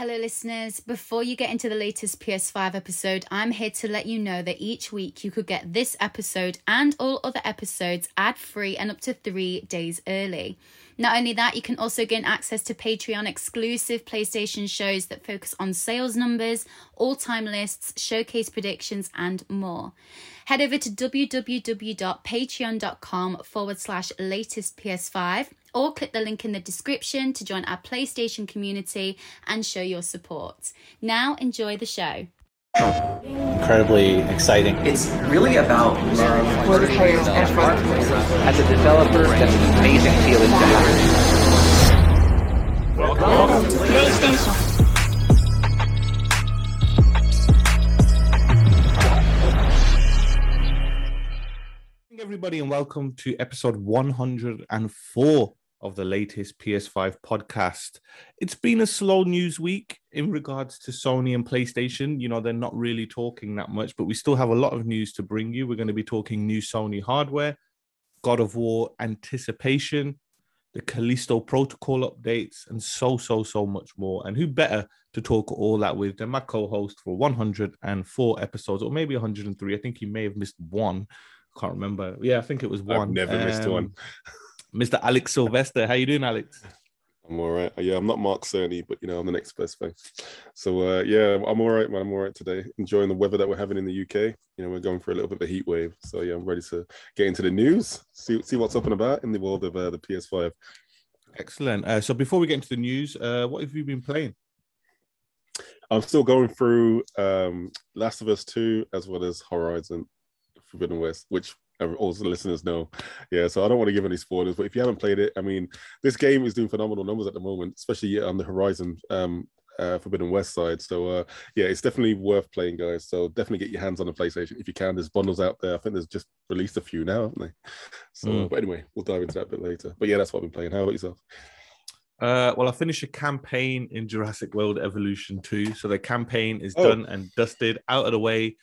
Hello, listeners. Before you get into the latest PS5 episode, I'm here to let you know that each week you could get this episode and all other episodes ad free and up to three days early. Not only that, you can also gain access to Patreon exclusive PlayStation shows that focus on sales numbers, all time lists, showcase predictions, and more. Head over to www.patreon.com forward slash latest PS5 or click the link in the description to join our PlayStation community and show your support. Now, enjoy the show. incredibly exciting. It's really about love. for and for. As a developer, that's an amazing feeling to have. Welcome to PlayStation. Everybody, and welcome to episode 104 of the latest PS5 podcast. It's been a slow news week in regards to Sony and PlayStation. You know, they're not really talking that much, but we still have a lot of news to bring you. We're going to be talking new Sony hardware, God of War anticipation, the Callisto Protocol updates, and so, so, so much more. And who better to talk all that with than my co host for 104 episodes, or maybe 103? I think he may have missed one. Can't remember. Yeah, I think it was one. I've never missed Um, one. Mr. Alex Sylvester. How you doing, Alex? I'm all right. Yeah, I'm not Mark Cerny, but you know, I'm the next best thing. So uh, yeah, I'm all right, man. I'm all right today. Enjoying the weather that we're having in the UK. You know, we're going for a little bit of a heat wave. So yeah, I'm ready to get into the news, see see what's up and about in the world of uh, the PS5. Excellent. Uh, so before we get into the news, uh, what have you been playing? I'm still going through um, Last of Us 2 as well as Horizon Forbidden West, which all the listeners know. Yeah, so I don't want to give any spoilers, but if you haven't played it, I mean, this game is doing phenomenal numbers at the moment, especially on the Horizon um, uh, Forbidden West side. So uh, yeah, it's definitely worth playing, guys. So definitely get your hands on the PlayStation if you can. There's bundles out there. I think there's just released a few now, haven't they? So, Mm. but anyway, we'll dive into that a bit later. But yeah, that's what I've been playing. How about yourself? Uh, well, I finished a campaign in Jurassic World Evolution 2. So the campaign is Oh. done and dusted, out of the way.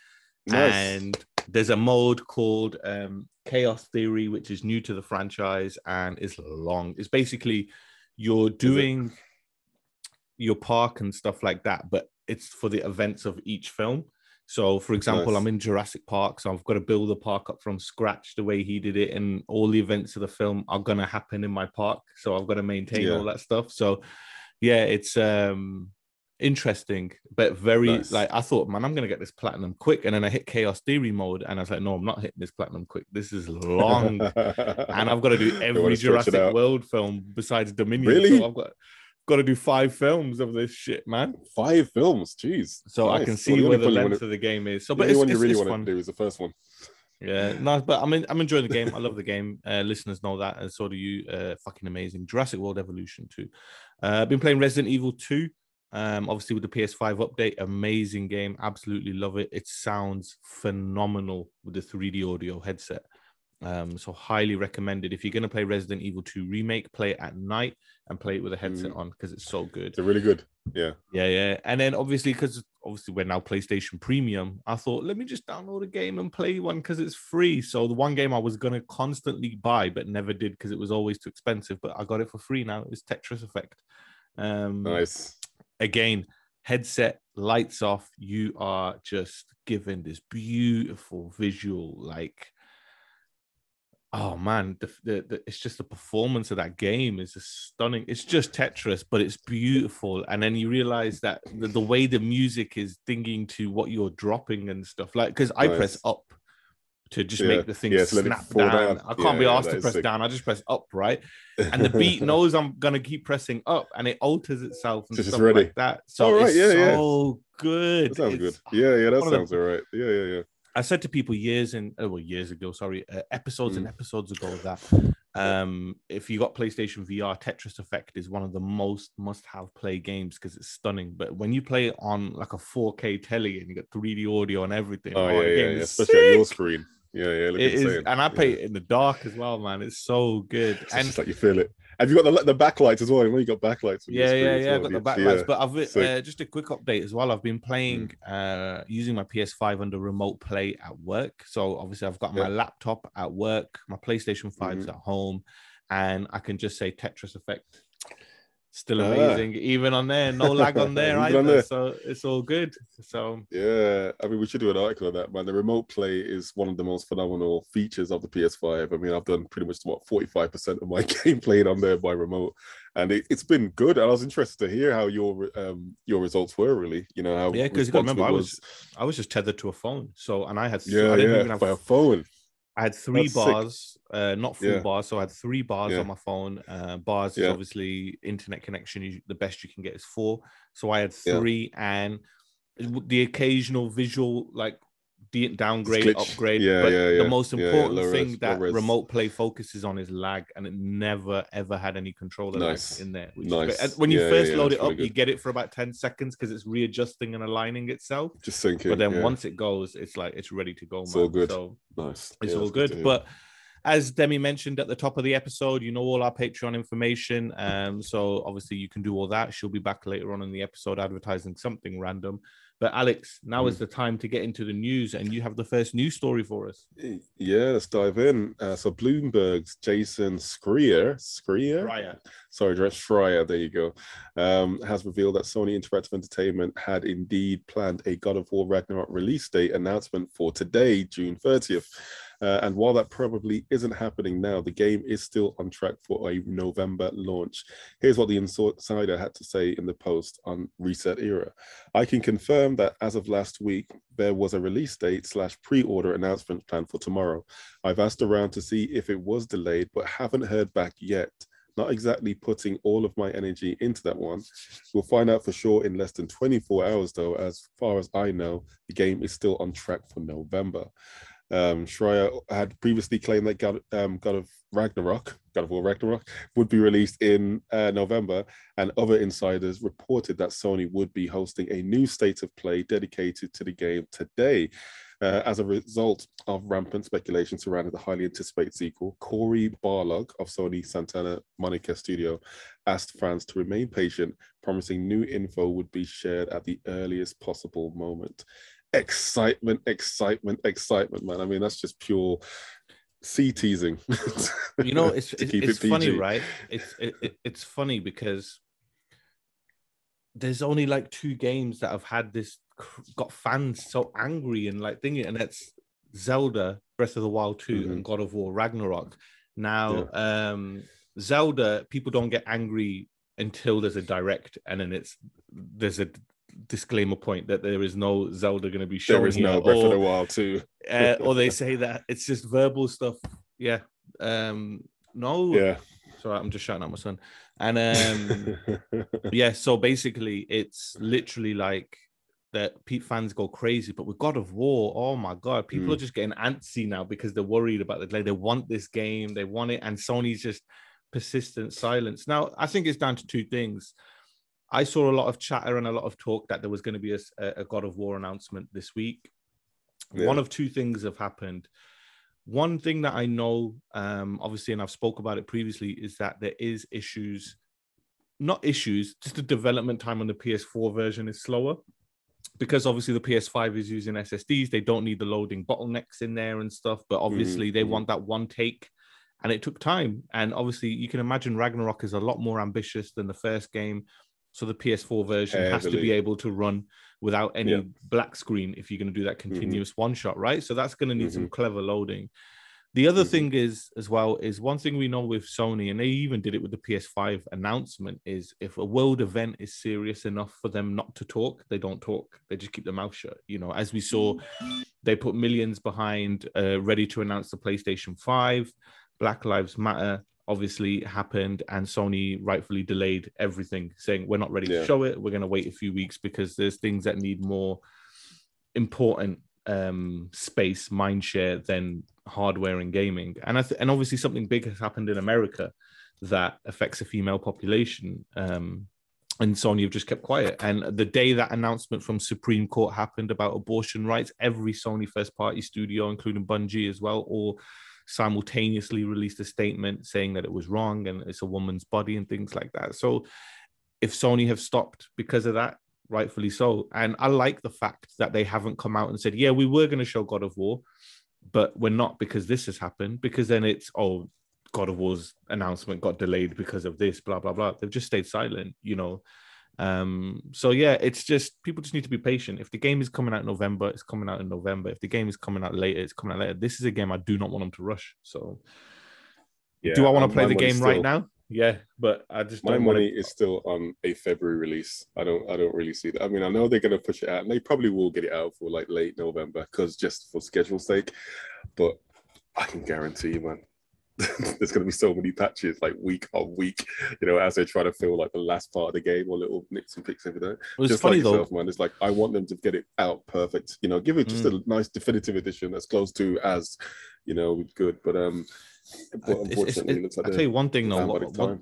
Nice. And there's a mode called um, Chaos Theory, which is new to the franchise and is long. It's basically you're doing your park and stuff like that, but it's for the events of each film. So, for example, Nice. I'm in Jurassic Park, so I've got to build the park up from scratch the way he did it, and all the events of the film are gonna happen in my park. So I've got to maintain Yeah. all that stuff. So, yeah, it's um interesting, but very Nice. like I thought, man, I'm gonna get this platinum quick, and then I hit Chaos Theory mode, and I was like, no, I'm not hitting this platinum quick. This is long, and I've got to do every wanna stretch it Jurassic. World film besides Dominion. Really? So I've got got to do five films of this shit, man. Five films, jeez. So I Nice. can Well, see only where the length wanna- of the game is. So, the but only one you really want fun. to do is the first one. Yeah, no, but I'm in, I'm enjoying the game. I love the game. Uh, listeners know that, and so do you. Uh, fucking amazing. Jurassic World Evolution 2. Uh, been playing Resident Evil 2. Um, obviously with the PS5 update, amazing game. Absolutely love it. It sounds phenomenal with the 3D audio headset. Um, so highly recommended. If you're gonna play Resident Evil 2 remake, play it at night and play it with a headset on because it's so good. They're really good. Yeah. Yeah, yeah. And then obviously, because obviously we're now PlayStation Premium, I thought, let me just download a game and play one because it's free. So the one game I was gonna constantly buy but never did because it was always too expensive, but I got it for free now. It's Tetris Effect. Um Nice. Again, headset, lights off, you are just given this beautiful visual, like oh man, the, the, the it's just the performance of that game is just stunning. It's just Tetris, but it's beautiful. And then you realize that the, the way the music is thinking to what you're dropping and stuff, like because I press up to just Yeah, make the thing yeah, to let it snap down. down. I can't Yeah, be asked to press sick. down. I just press up, right? and the beat knows I'm gonna keep pressing up, and it alters itself and it's stuff ready. like that. So All right, it's so good. That sounds good. Yeah, yeah, that of the- sounds all right. Yeah, yeah, yeah. I said to people years and oh, well, years ago, sorry, uh, episodes and Mm. episodes ago that um, if you got PlayStation VR, Tetris Effect is one of the most must-have play games because it's stunning. But when you play it on like a 4K telly and you got 3D audio and everything, Oh, the yeah, yeah, yeah. Especially on your screen. Yeah, yeah. Look It is, insane. and I play Yeah. it in the dark as well, man. It's so good. It's and just like you feel it. Have you got the the backlights as well? You know you got backlights. yeah, yeah, yeah. I've got the yeah. backlights, but I've uh, just a quick update as well. I've been playing Mm. uh using my PS5 under remote play at work. So obviously I've got my Yeah. laptop at work, my PlayStation 5's Mhm. at home, and I can just say Tetris Effect still Ah. amazing. Even on there, no lag on there either. on there. So it's all good. So Yeah, I mean, we should do an article on that, man. The remote play is one of the most phenomenal features of the PS5. I mean, I've done pretty much what 45% of my game played on there by remote, and it, it's been good. And I was interested to hear how your um your results were really. You know how yeah, because remember, I was I was just tethered to a phone. So and I had yeah I didn't yeah even have by a phone. I had three That's bars, uh, not full Yeah. bars. So I had three bars Yeah. on my phone. Uh, bars is obviously internet connection. You, the best you can get is four. So I had Yeah. three, and the occasional visual like de- downgrade, upgrade. Yeah, but yeah, the yeah. most Yeah, yeah, important thing res- that remote play focuses on is lag, and it never ever had any controller Nice. lag in there. Nice. when you first load it up, really you get it for about ten seconds because it's readjusting and aligning itself. Just thinking. But then once it goes, it's like it's ready to go. It's man. all good. So nice, it's all to good. But as Demi mentioned at the top of the episode, you know all our Patreon information. Um, so obviously you can do all that. She'll be back later on in the episode advertising something random. But Alex, now Hmm. is the time to get into the news, and you have the first news story for us. Yeah, let's dive in. Uh, so Bloomberg's Jason Schreier, Schreier, Raya. sorry, Schreier, there you go, um, has revealed that Sony Interactive Entertainment had indeed planned a God of War Ragnarok release date announcement for today, June 30th. Uh, and while that probably isn't happening now, the game is still on track for a November launch. Here's what the insider had to say in the post on ResetEra. I can confirm that as of last week, there was a release date slash pre-order announcement planned for tomorrow. I've asked around to see if it was delayed, but haven't heard back yet. Not exactly putting all of my energy into that one. We'll find out for sure in less than 24 hours, though. As far as I know, the game is still on track for November. Um, Schreier had previously claimed that God, um, God of Ragnarok, God of War Ragnarok, would be released in uh, November, and other insiders reported that Sony would be hosting a new state of play dedicated to the game today. Uh, as a result of rampant speculation surrounding the highly anticipated sequel, Cory Barlog of Sony Santa Monica Studio asked fans to remain patient, promising new info would be shared at the earliest possible moment. Excitement, excitement, excitement, man. I mean, that's just pure sea teasing. You know, it's it's, it's it funny, right? It's it, it- it's funny because there's only like two games that have had this got fans so angry and like thinking, and that's Zelda Breath of the Wild 2 Mhm. and God of War Ragnarok. Now, um Zelda, people don't get angry until there's a direct, and then it's there's a disclaimer point that there is no Zelda going to be shown There is here, no Breath of the Wild too. uh, or they say that it's just verbal stuff. Yeah. Um, no. Yeah. Sorry, I'm just shouting at my son. And um, yeah, so basically, it's literally like that. Pete fans go crazy, but with God of War, oh my god, people Mm. are just getting antsy now because they're worried about the delay. They want this game, they want it, and Sony's just persistent silence. Now, I think it's down to two things. I saw a lot of chatter and a lot of talk that there was going to be a God of War announcement this week. Yeah. One of two things have happened. One thing that I know, um, obviously, and I've spoke about it previously, is that there is issues, not issues, just the development time on the PS4 version is slower because obviously the PS5 is using SSDs. They don't need the loading bottlenecks in there and stuff, but obviously they mhm. want that one take, and it took time. And obviously, you can imagine Ragnarok is a lot more ambitious than the first game. So the PS4 version has to be able to run without any Yeah. black screen if you're going to do that continuous one shot, right? So that's going to need Mm-hmm. some clever loading. The other Mhm. thing is as well is one thing we know with Sony, and they even did it with the PS5 announcement, is if a world event is serious enough for them not to talk, they don't talk. They just keep their mouth shut. You know, as we saw, they put millions behind uh, ready to announce the PlayStation 5. Black Lives Matter obviously happened, and Sony rightfully delayed everything, saying we're not ready Yeah. to show it. We're going to wait a few weeks because there's things that need more important um space mind share than hardware and gaming and I th- and obviously something big has happened in america that affects the female population um and Sony have just kept quiet. And the day that announcement from Supreme Court happened about abortion rights, every Sony first party studio, including Bungie as well, all simultaneously released a statement saying that it was wrong and it's a woman's body and things like that. So if Sony have stopped because of that, rightfully so. And I like the fact that they haven't come out and said, yeah, we were going to show God of War, but we're not because this has happened. Because then it's, oh, God of War's announcement got delayed because of this, blah blah blah. They've just stayed silent, you know. Um, so yeah, it's just people just need to be patient. If the game is coming out in November, it's coming out in November. If the game is coming out later, it's coming out later. This is a game I do not want them to rush. So Yeah, do I want to um, play the game right now? Yeah, but I just My money to. is still on a February release. I don't. I don't really see that. I mean, I know they're going to push it out, and they probably will get it out for like late November, because just for schedule sake. But I can guarantee you, man, there's going to be so many patches, like week on week. You know, as they try to fill like the last part of the game or little nicks and picks every day. It was just funny like though. yourself, man. It's like I want them to get it out perfect. You know, give it just Mm. a nice definitive edition that's close to as, you know, good. But um, but It's- it's- unfortunately, it like I'll tell you one thing though. What, what,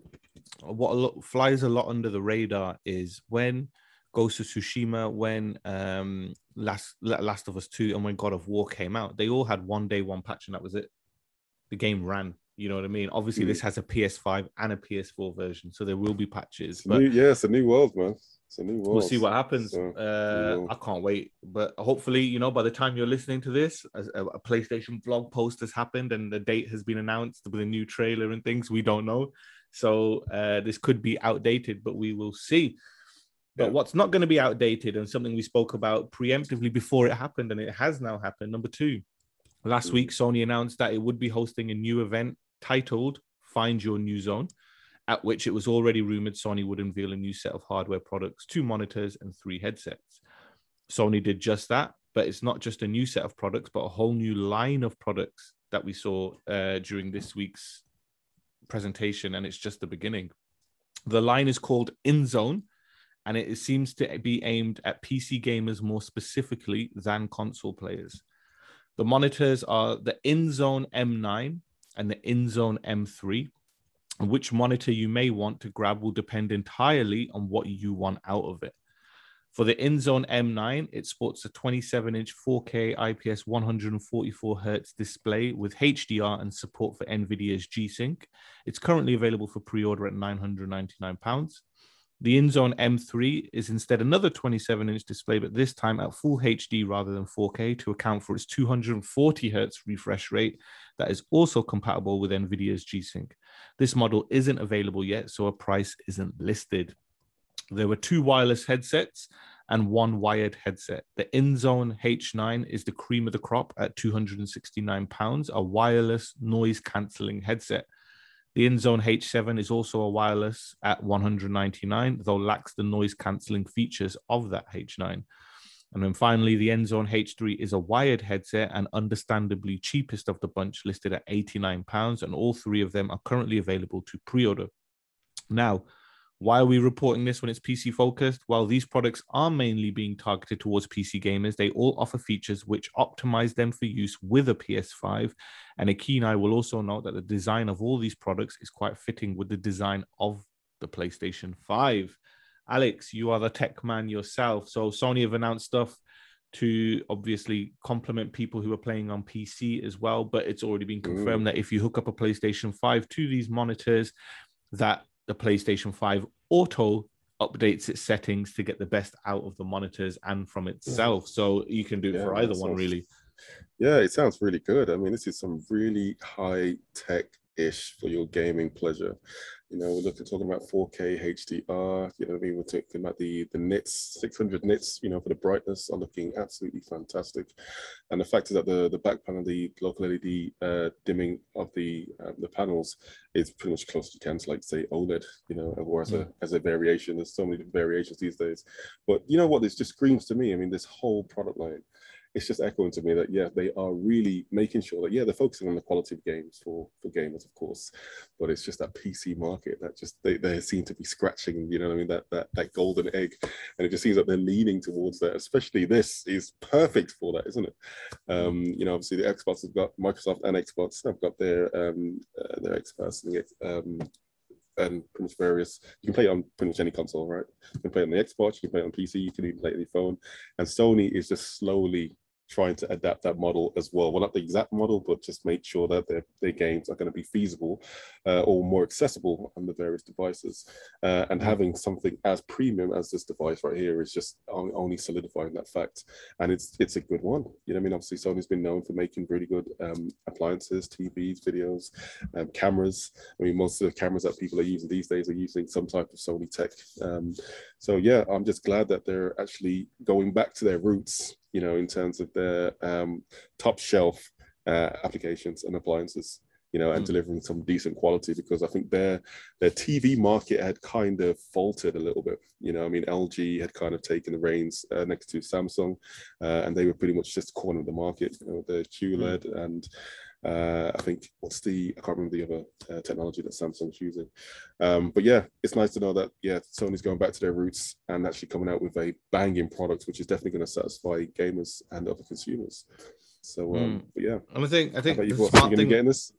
what a lot flies a lot under the radar is when Ghost of Tsushima, when um Last Last of Us Two, and when God of War came out, they all had one day one patch, and that was it. The game ran. You know what I mean? Obviously, Mm. this has a PS5 and a PS4 version, so there will be patches. But new, yeah, it's a new world, man. It's a new world. we'll see what happens. So, uh. I can't wait. But hopefully, you know, by the time you're listening to this, a, a a PlayStation blog post has happened and the date has been announced with a new trailer and things. We don't know. So uh, this could be outdated, but we will see. But Yeah. what's not going to be outdated and something we spoke about preemptively before it happened, and it has now happened. Number two, last Mm. week, Sony announced that it would be hosting a new event titled Find Your New Zone, at which it was already rumored Sony would unveil a new set of hardware products, two monitors, and three headsets. Sony did just that, but it's not just a new set of products, but a whole new line of products that we saw uh, during this week's presentation, and it's just the beginning. The line is called InZone, and it seems to be aimed at PC gamers more specifically than console players. The monitors are the InZone M9 and the InZone M3. Which monitor you may want to grab will depend entirely on what you want out of it. For the InZone M9, it sports a 27 inch 4K IPS 144 Hz display with HDR and support for NVIDIA's G Sync. It's currently available for pre order at £999. The InZone M3 is instead another 27 inch display, but this time at full HD rather than 4K to account for its 240 Hz refresh rate that is also compatible with NVIDIA's G Sync. This model isn't available yet, so a price isn't listed. There were two wireless headsets and one wired headset. The InZone H9 is the cream of the crop at 269 pounds, a wireless noise cancelling headset. The InZone H7 is also a wireless at 199, though lacks the noise cancelling features of that H9. And then finally, the InZone H3 is a wired headset and understandably cheapest of the bunch, listed at 89 pounds, and all three of them are currently available to pre-order. Now, why are we reporting this when it's PC focused? While these products are mainly being targeted towards PC gamers. They all offer features which optimize them for use with a PS5. And a keen eye will also note that the design of all these products is quite fitting with the design of the PlayStation 5. Alex, you are the tech man yourself. So Sony have announced stuff to obviously complement people who are playing on PC as well. But it's already been confirmed that if you hook up a PlayStation 5 to these monitors, that the PlayStation 5 Auto updates its settings to get the best out of the monitors and from itself. So you can do it Yeah, for either one, sounds- really. Yeah, it sounds really good. I mean, this is some really high tech ish for your gaming pleasure. You know, we're looking talking about 4K HDR. You know, what I mean, we're talking about the the nits, 600 nits. You know, for the brightness are looking absolutely fantastic. And the fact is that the the back panel, the local LED uh, dimming of the uh, the panels is pretty much close to can to like say OLED. You know, or as a as a variation. There's so many variations these days. But you know what? This just screams to me. I mean, this whole product line it's just echoing to me that yeah they are really making sure that yeah they're focusing on the quality of games for for gamers of course but it's just that pc market that just they, they seem to be scratching you know i mean that that that golden egg and it just seems that they're leaning towards that especially this is perfect for that isn't it um you know obviously the xbox has got microsoft and xbox have got their um uh, their xbox and um and pretty much various. You can play it on pretty much any console, right? You can play it on the Xbox, you can play it on PC, you can even play it on your phone. And Sony is just slowly trying to adapt that model as well. Well, not the exact model, but just make sure that their, their games are going to be feasible uh, or more accessible on the various devices. Uh, and having something as premium as this device right here is just only solidifying that fact. And it's it's a good one. You know, I mean, obviously Sony's been known for making really good um, appliances, TVs, videos, um, cameras. I mean, most of the cameras that people are using these days are using some type of Sony tech. Um, so yeah, I'm just glad that they're actually going back to their roots you know, in terms of their um, top shelf uh, applications and appliances, you know, and mm. delivering some decent quality because I think their their TV market had kind of faltered a little bit. You know, I mean, LG had kind of taken the reins uh, next to Samsung, uh, and they were pretty much just cornering the market. You know, the QLED mm. and uh, I think what's the I can't remember the other uh, technology that Samsung's using, um, but yeah, it's nice to know that yeah Sony's going back to their roots and actually coming out with a banging product, which is definitely going to satisfy gamers and other consumers. So, um, mm. but yeah, and I think I think the smart thing, getting this.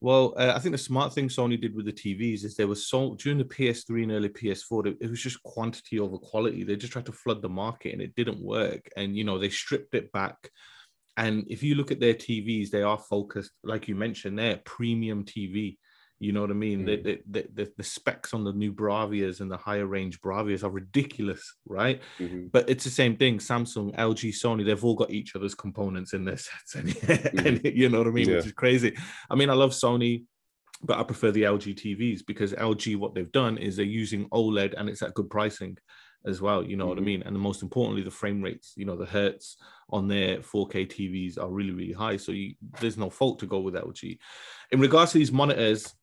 Well, uh, I think the smart thing Sony did with the TVs is there was so during the PS3 and early PS4, it was just quantity over quality. They just tried to flood the market, and it didn't work. And you know, they stripped it back and if you look at their TVs, they are focused, like you mentioned, they're premium TV. You know what I mean? Mm. The, the, the, the, specs on the new Bravias and the higher range Bravias are ridiculous, right? Mm-hmm. But it's the same thing. Samsung, LG, Sony, they've all got each other's components in their sets. And, mm-hmm. and you know what I mean? Yeah. Which is crazy. I mean, I love Sony, but I prefer the LG TVs because LG, what they've done is they're using OLED and it's at good pricing as well. You know mm-hmm. what I mm-hmm. mean? And the most importantly, the frame rates, you know, the hertz on their 4K TVs are really, really high. So you, there's no fault to go with LG. In regards to these monitors,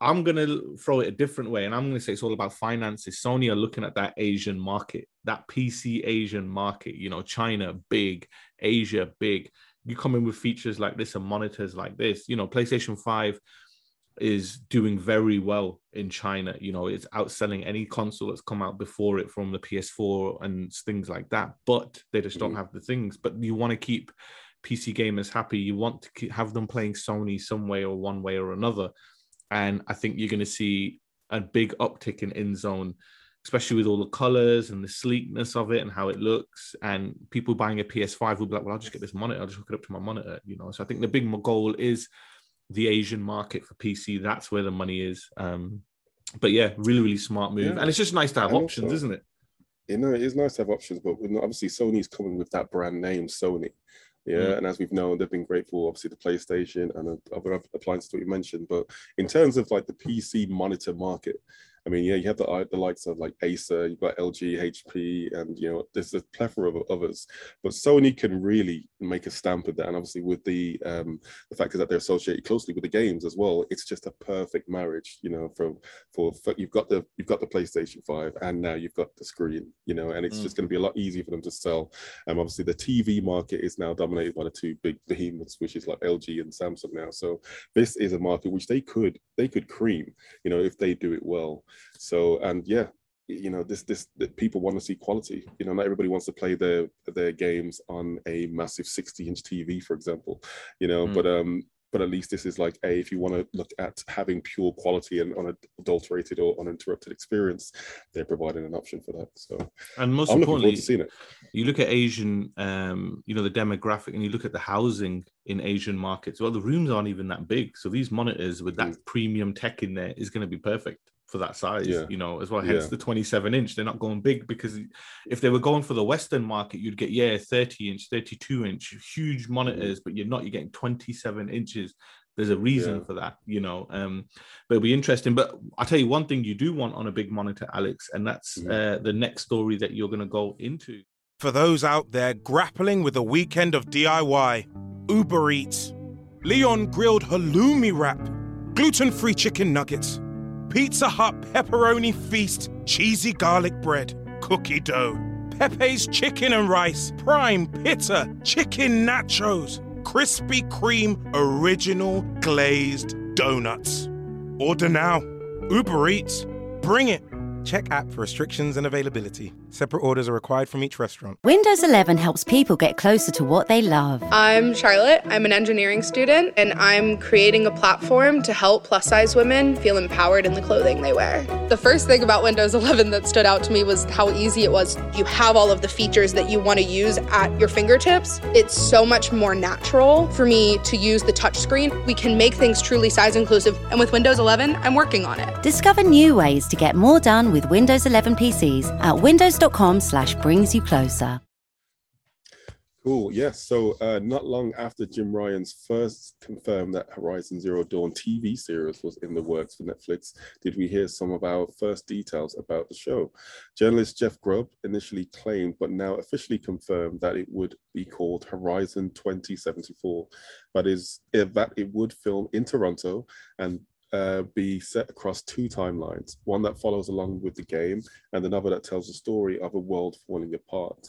I'm going to throw it a different way. And I'm going to say it's all about finances. Sony are looking at that Asian market, that PC Asian market, you know, China, big, Asia, big. You come in with features like this and monitors like this, you know, PlayStation 5 is doing very well in China. You know, it's outselling any console that's come out before it from the PS4 and things like that. But they just don't mm-hmm. have the things. But you want to keep PC gamers happy. You want to have them playing Sony some way or one way or another. And I think you're going to see a big uptick in InZone, especially with all the colors and the sleekness of it and how it looks. And people buying a PS5 will be like, well, I'll just get this monitor. I'll just hook it up to my monitor. You know, so I think the big goal is the Asian market for PC. That's where the money is. Um, but yeah, really, really smart move. Yeah. And it's just nice to have and options, also, isn't it? You know, it is nice to have options, but obviously Sony's coming with that brand name, Sony. Yeah, mm. and as we've known, they've been great for obviously the PlayStation and other appliances that we mentioned. But in terms of like the PC monitor market, I mean, yeah, you have the the likes of like Acer, you've got LG, HP, and you know, there's a plethora of others. But Sony can really make a stamp of that, and obviously with the um, the fact is that they're associated closely with the games as well, it's just a perfect marriage. You know, from for, for you've got the you've got the PlayStation Five, and now you've got the screen. You know, and it's mm. just going to be a lot easier for them to sell. And um, obviously, the TV market is now dominated by the two big behemoths, which is like LG and Samsung now. So this is a market which they could they could cream. You know, if they do it well. So and yeah, you know this this people want to see quality you know not everybody wants to play their their games on a massive 60 inch tv for example you know mm. but um but at least this is like a if you want to look at having pure quality and unadulterated or uninterrupted experience they're providing an option for that so and most I'm importantly seeing it. you look at asian um you know the demographic and you look at the housing in asian markets well the rooms aren't even that big so these monitors with that mm. premium tech in there is going to be perfect for that size, yeah. you know, as well. Hence yeah. the 27 inch. They're not going big because if they were going for the Western market, you'd get, yeah, 30 inch, 32 inch, huge monitors, but you're not, you're getting 27 inches. There's a reason yeah. for that, you know. Um, but it'll be interesting. But I'll tell you one thing you do want on a big monitor, Alex, and that's mm-hmm. uh, the next story that you're going to go into. For those out there grappling with a weekend of DIY, Uber Eats, Leon grilled halloumi wrap, gluten free chicken nuggets Pizza Hut pepperoni feast, cheesy garlic bread, cookie dough, Pepe's chicken and rice, prime pizza, chicken nachos, Krispy Kreme original glazed donuts. Order now. Uber Eats. Bring it. Check app for restrictions and availability. Separate orders are required from each restaurant. Windows 11 helps people get closer to what they love. I'm Charlotte. I'm an engineering student, and I'm creating a platform to help plus size women feel empowered in the clothing they wear. The first thing about Windows 11 that stood out to me was how easy it was. You have all of the features that you want to use at your fingertips. It's so much more natural for me to use the touchscreen. We can make things truly size inclusive, and with Windows 11, I'm working on it. Discover new ways to get more done with Windows 11 PCs at windows.com slash brings you closer. Cool. Yes. So, uh, not long after Jim Ryan's first confirmed that Horizon Zero Dawn TV series was in the works for Netflix, did we hear some of our first details about the show? Journalist Jeff Grubb initially claimed, but now officially confirmed that it would be called Horizon 2074. That is, if that it would film in Toronto and uh, be set across two timelines one that follows along with the game and another that tells the story of a world falling apart.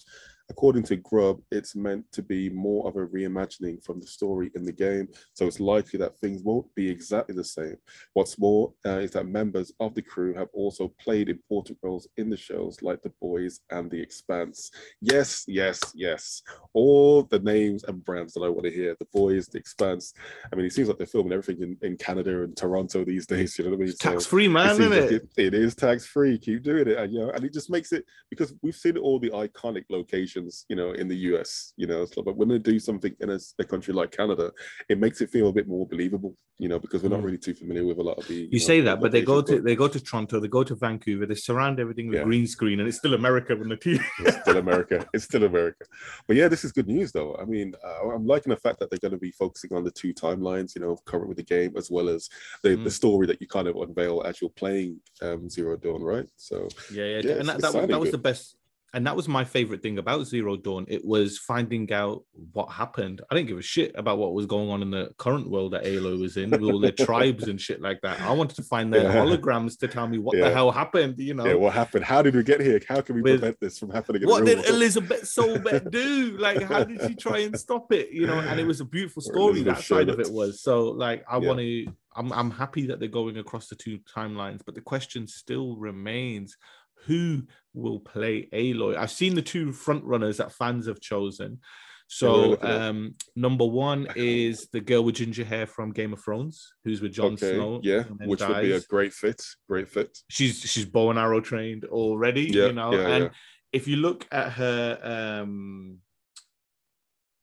According to Grubb, it's meant to be more of a reimagining from the story in the game, so it's likely that things won't be exactly the same. What's more uh, is that members of the crew have also played important roles in the shows like The Boys and The Expanse. Yes, yes, yes. All the names and brands that I want to hear The Boys, The Expanse. I mean, it seems like they're filming everything in, in Canada and Toronto these days, you know what I mean? Tax free, man, seems isn't like it? it, it is tax free. Keep doing it, and you know, and it just makes it because we've seen all the iconic locations, you know, in the US. You know, but when they do something in a, a country like Canada, it makes it feel a bit more believable. You know, because we're not Mm. really too familiar with a lot of the. You know, say that, but they go to they go to Toronto, they go to Vancouver, they surround everything with Yeah. green screen, and it's still America when the TV. It's still America. It's still America. But yeah, this is good news, though. I mean, uh, I'm liking the fact that they're going to be focusing on the two timelines, you know, current with the game as well as the, the Mm. story that you kind of unveil as you're playing um, Zero Dawn, right? So Yeah, yeah, Yeah, and that, that, that was good. the best, and that was my favorite thing about Zero Dawn. It was finding out what happened. I didn't give a shit about what was going on in the current world that Aloy was in with all their tribes and shit like that. I wanted to find their Yeah. holograms to tell me what the hell happened. You know, yeah, what happened? How did we get here? How can we With- prevent this from happening? in what the did world? Elisabet Sobeck do? Like, how did she try and stop it? You know, and it was a beautiful story. That side of it was so. Like, I Yeah. want to. I'm I'm happy that they're going across the two timelines, but the question still remains: Who will play Aloy? I've seen the two front runners that fans have chosen. So, look at that. um, number one is the girl with ginger hair from Game of Thrones, who's with Jon okay, Snow. yeah, which would be a great fit. Great fit. she's she's bow and arrow trained already Yeah, you know yeah, and yeah. if you look at her um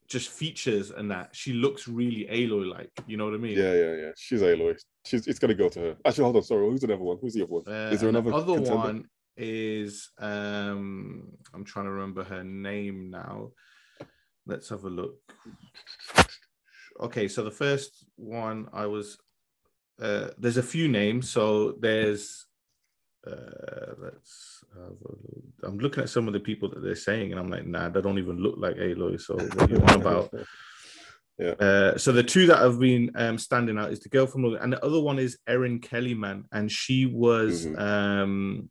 just features and that she looks really aloy like you know what i mean Yeah, yeah, yeah. She's Aloy. She's it's gonna go to her. Actually, hold on. Sorry, who's the other one? Who's the other one? Uh, Is there and another other contender? one is um i'm trying to remember her name now let's have a look okay so the first one i was uh there's a few names so there's uh let's have a look. i'm looking at some of the people that they're saying and i'm like nah they don't even look like aloy so what you want about Yeah. uh, so the two that have been um, standing out is the girl from Northern, and the other one is Erin Kellyman, and she was Mhm. um,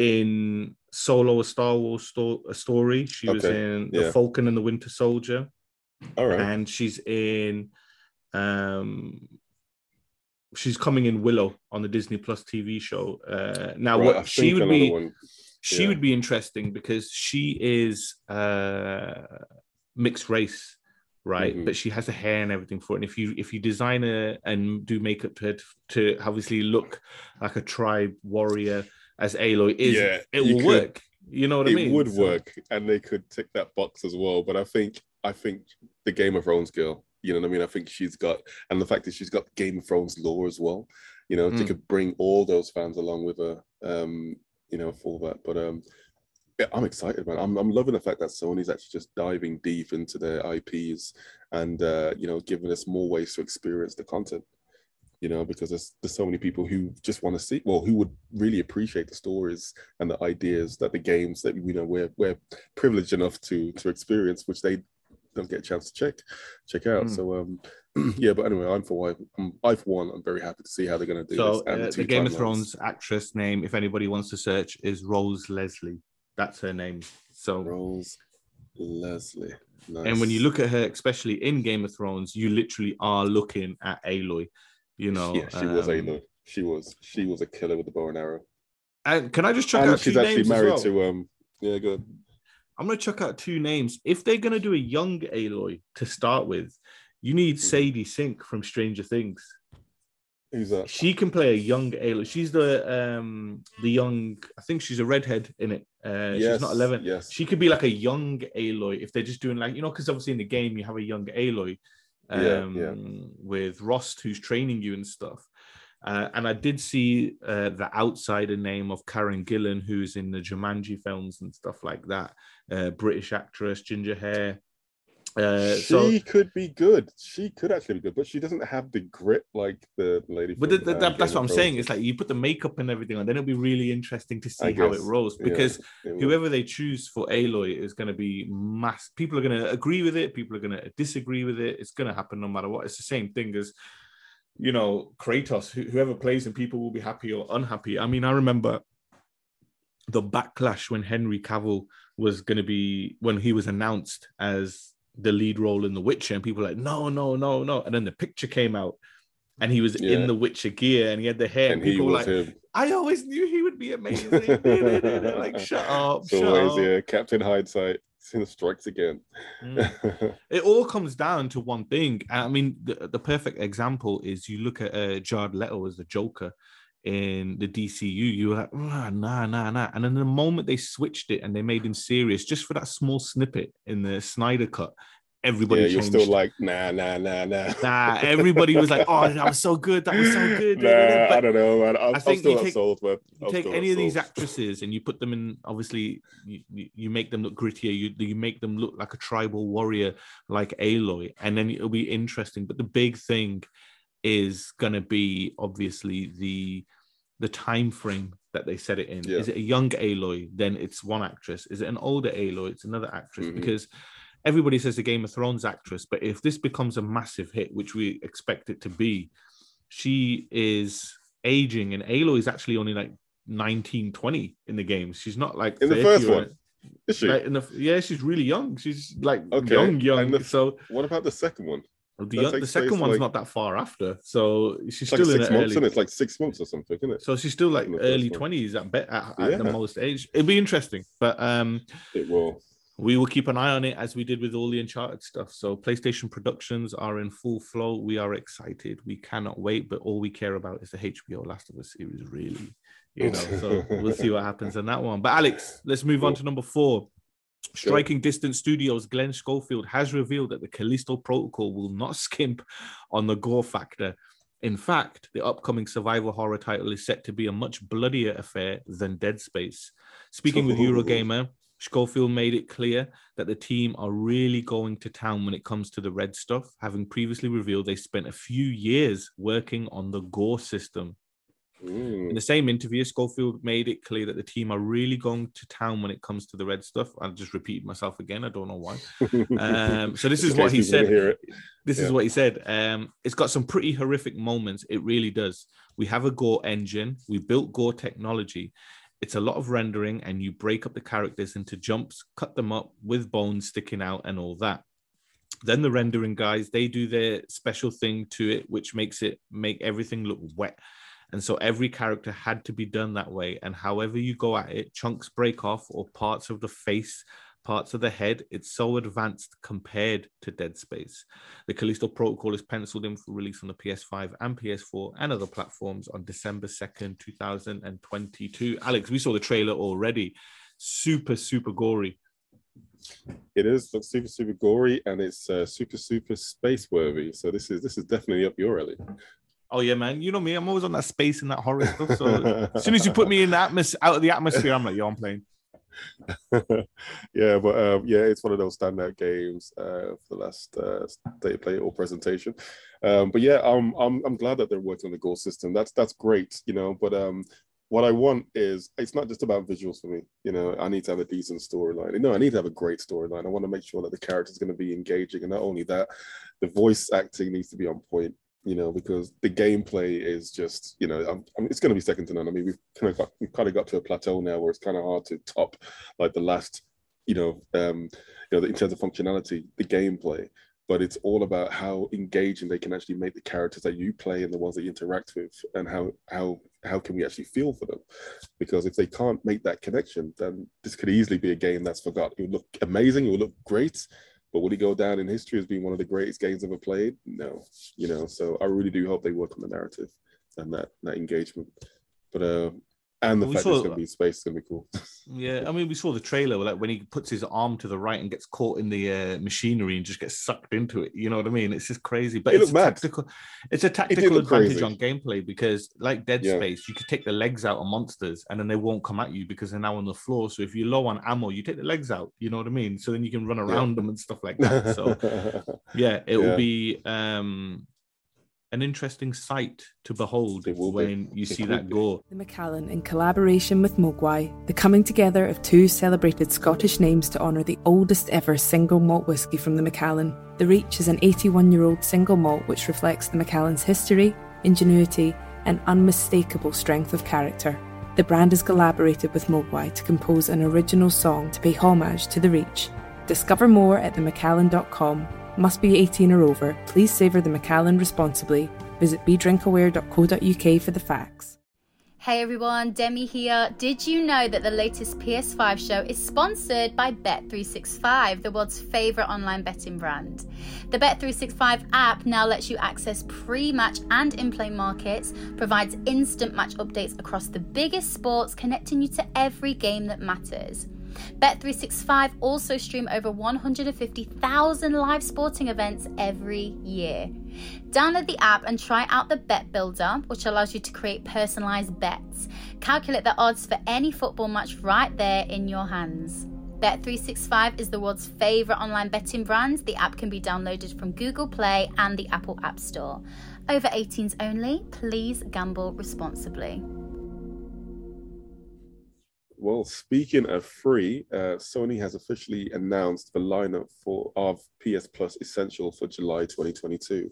in Solo: A Star Wars sto- a story. She was Okay, in The. Falcon and the Winter Soldier, All right. and she's in. Um, she's coming in Willow on the Disney Plus TV show. Uh, now, Right, I what she would be one- she would be interesting because she is uh mixed race right Mhm. but she has the hair and everything for it and if you if you design her and do makeup to her to, to obviously look like a tribe warrior as aloy is Yeah, it will could- work you know what i mean? it would So- work, and they could tick that box as well. But I think I think the Game of Thrones girl, you know what I mean. I think she's got, and the fact that she's got Game of Thrones lore as well. You know, Mm. could bring all those fans along with her. Um, you know, for that. But um, yeah, I'm excited, man. I'm I'm loving the fact that Sony's actually just diving deep into their IPs and uh, you know, giving us more ways to experience the content you know, because there's there's so many people who just want to see, well, who would really appreciate the stories and the ideas that the games that you know we're we're privileged enough to to experience, which they don't get a chance to check check out. Mm. So um, yeah, but anyway, I'm for. I'm, I for one, I'm very happy to see how they're going to do so this. and uh, the game of thrones actress name if anybody wants to search is rose leslie that's her name so Rose Leslie. Nice. And when you look at her, especially in Game of Thrones, you literally are looking at Aloy. You know, yeah, she was um, Aloy. She was she was a killer with the bow and arrow. And can I just chuck and out she's two actually married well? to um. Yeah, good. I'm gonna chuck out two names. If they're gonna do a young Aloy to start with, you need Hmm. Sadie Sink from Stranger Things. Who's that? She can play a young Aloy. She's the um the young. I think she's a redhead in it. Uh, Yes, she's not eleven. yes. She could be like a young Aloy if they're just doing like you know because obviously in the game you have a young Aloy, um, Yeah, yeah. with Rost who's training you and stuff. Uh, and I did see uh, the outsider name of Karen Gillan, who's in the Jumanji films and stuff like that. Uh, British actress, ginger hair. Uh, she so, could be good. She could actually be good, but she doesn't have the grit like the lady. but from, th- th- um, that- that's what I'm saying. It's like you put the makeup and everything on, then it'll be really interesting to see I how it guess, rolls yeah, because it will. whoever they choose for Aloy is going to be mass. People are going to agree with it. People are going to disagree with it. It's going to happen no matter what. It's the same thing as, you know, Kratos. Whoever plays and people will be happy or unhappy. I mean, I remember the backlash when Henry Cavill was going to be when he was announced as the lead role in The Witcher, and people like, no, no, no, no. And then the picture came out, and he was Yeah. in the Witcher gear, and he had the hair, and he people were was like, him. I always knew he would be amazing. like, shut up, It's shut always up. yeah, Captain Hindsight strikes again. Mm. It all comes down to one thing. I mean, the, the perfect example is you look at uh, Jared Leto as the Joker in the DCU. You were like, "Ah, nah, nah, nah. And then the moment they switched it and they made him serious, just for that small snippet in the Snyder cut, everybody yeah, you're changed. still like nah, nah, nah, nah. Nah, everybody was like, "Oh, that was so good. That was so good." nah, But I don't know, man. I'm, I I'm think still you take- sold, you I'm take any of these actresses and you put them in obviously you, you, you make them look grittier you, you make them look like a tribal warrior like aloy and then it'll be interesting but the big thing is going to be obviously the the time frame that they set it in Yeah. is it a young aloy then it's one actress is it an older aloy it's another actress Mhm. because everybody says the game of thrones actress but if this becomes a massive hit which we expect it to be she is aging and aloy is actually only like 19 20 in the game she's not like In the 30 first or- one, is she? like the, yeah she's really young she's like Okay, young young the- so What about the second one? The, the second one's like- not that far after so she's like still in six months, early it's like six months or something, isn't it? so she's still like in the first early 20s at, at, at the most age it'll be interesting but um It will. we will keep an eye on it as we did with all the Uncharted stuff. So PlayStation productions are in full flow. We are excited. We cannot wait, but all we care about is the HBO Last of Us series, really. You know, so we'll see what happens on that one. But Alex, let's move on to number four. Striking Distance Studios, Glenn Schofield has revealed that the Callisto Protocol will not skimp on the gore factor. In fact, the upcoming survival horror title is set to be a much bloodier affair than Dead Space. Speaking with Eurogamer, Schofield made it clear that the team are really going to town when it comes to the red stuff, having previously revealed they spent a few years working on the gore system. Mm. In the same interview, Schofield made it clear that the team are really going to town when it comes to the red stuff. I just repeated myself again. I don't know why. Um, so this is what he said. This is what he said. Um, it's got some pretty horrific moments. It really does. We have a Gore engine. We built Gore technology. It's a lot of rendering, and you break up the characters into jumps, cut them up with bones sticking out, and all that. Then the rendering guys, they do their special thing to it, which makes it make everything look wet. And so every character had to be done that way. And however you go at it, chunks break off or parts of the face, parts of the head. It's so advanced compared to Dead Space. The Callisto Protocol is penciled in for release on the PS5 and PS4 and other platforms on December 2nd, 2022. Alex, we saw the trailer already. Super, super gory. It is looks super super gory and it's uh, super super space worthy. So this is this is definitely up your alley. Oh yeah, man. You know me. I'm always on that space and that horror stuff. So as soon as you put me in the atmosphere, out of the atmosphere, I'm like, yo, I'm playing. yeah, but um, yeah, it's one of those standout games uh, for the last uh, state play or presentation. Um, but yeah, I'm I'm I'm glad that they're working on the gore system. That's that's great, you know. But um, what I want is it's not just about visuals for me. You know, I need to have a decent storyline. No, I need to have a great storyline. I want to make sure that the character is going to be engaging, and not only that, the voice acting needs to be on point. You know, because the gameplay is just, you know, I'm, I mean, it's going to be second to none. I mean, we've kind of got, we've kind of got to a plateau now where it's kind of hard to top like the last, you know, um, you know, in terms of functionality, the gameplay. but it's all about how engaging they can actually make the characters that you play and the ones that you interact with, and how how how can we actually feel for them? Because if they can't make that connection, then this could easily be a game that's forgotten. It would look amazing, it would look great, but will it go down in history as being one of the greatest games ever played? No, you know. So I really do hope they work on the narrative and that that engagement. But uh, and the We fact saw- it's going to be space is going to be cool. Yeah, I mean, we saw the trailer like when he puts his arm to the right and gets caught in the uh, machinery and just gets sucked into it. You know what I mean? It's just crazy, but It it's a tactical. It's a tactical look advantage crazy. on gameplay because, like Dead Yeah. Space, you could take the legs out of monsters and then they won't come at you because they're now on the floor. So if you're low on ammo, you take the legs out. You know what I mean? So then you can run around them and stuff like that. So yeah, it will be um, an interesting sight to behold It be. when you see will that be. go. The Macallan, in collaboration with Mogwai, the coming together of two celebrated Scottish names to honour the oldest ever single malt whisky from the Macallan. The Reach is an 81 year old single malt which reflects the Macallan's history, ingenuity, and unmistakable strength of character. The brand has collaborated with Mogwai to compose an original song to pay homage to the Reach. Discover more at themacallan.com. Must be 18 or over. Please savour the Macallan responsibly. Visit bedrinkaware.co.uk for the facts. Hey everyone, Demi here. Did you know that the latest PS5 show is sponsored by Bet365, the world's favorite online betting brand? The Bet365 app now lets you access pre match and in play markets, provides instant match updates across the biggest sports, connecting you to every game that matters. Bet365 also stream over 150,000 live sporting events every year. Download the app and try out the Bet Builder, which allows you to create personalized bets. Calculate the odds for any football match right there in your hands. Bet365 is the world's favorite online betting brand. The app can be downloaded from Google Play and the Apple App Store. Over 18s only, please gamble responsibly. Well, speaking of free, uh, Sony has officially announced the lineup for of PS Plus Essential for July 2022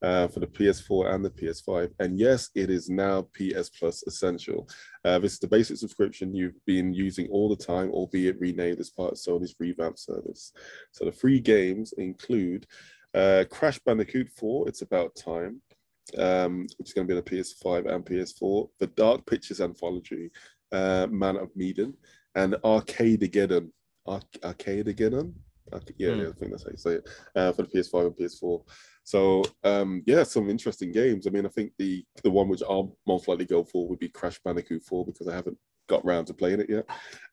uh, for the PS4 and the PS5. And yes, it is now PS Plus Essential. Uh, this is the basic subscription you've been using all the time, albeit renamed as part of Sony's revamp service. So the free games include uh, Crash Bandicoot 4, It's About Time, um, which is going to be on the PS5 and PS4, the Dark Pictures Anthology, uh, Man of Medan, and Arcadegeddon. Ar- Arcadegeddon? Arc- yeah, Hmm. yeah, I think that's how you say it, uh, for the PS5 and PS4. So, um, yeah, some interesting games. I mean, I think the the one which I'll most likely go for would be Crash Bandicoot 4 because I haven't got round to playing it yet,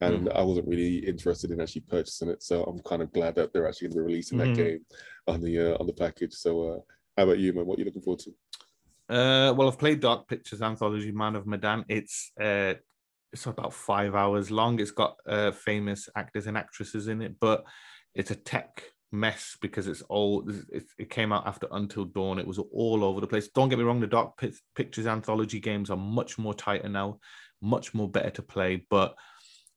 and I wasn't really interested in actually purchasing it. So I'm kind of glad that they're actually going to be releasing Mhm. that game on the uh, on the package. So, uh, how about you, man? What are you looking forward to? Uh, well, I've played Dark Pictures Anthology, Man of Medan. It's uh, it's about five hours long. It's got uh, famous actors and actresses in it, but it's a tech mess because it's all it, it came out after Until Dawn. It was all over the place. Don't get me wrong, the Dark Pictures Anthology games are much more tighter now, much more better to play, but.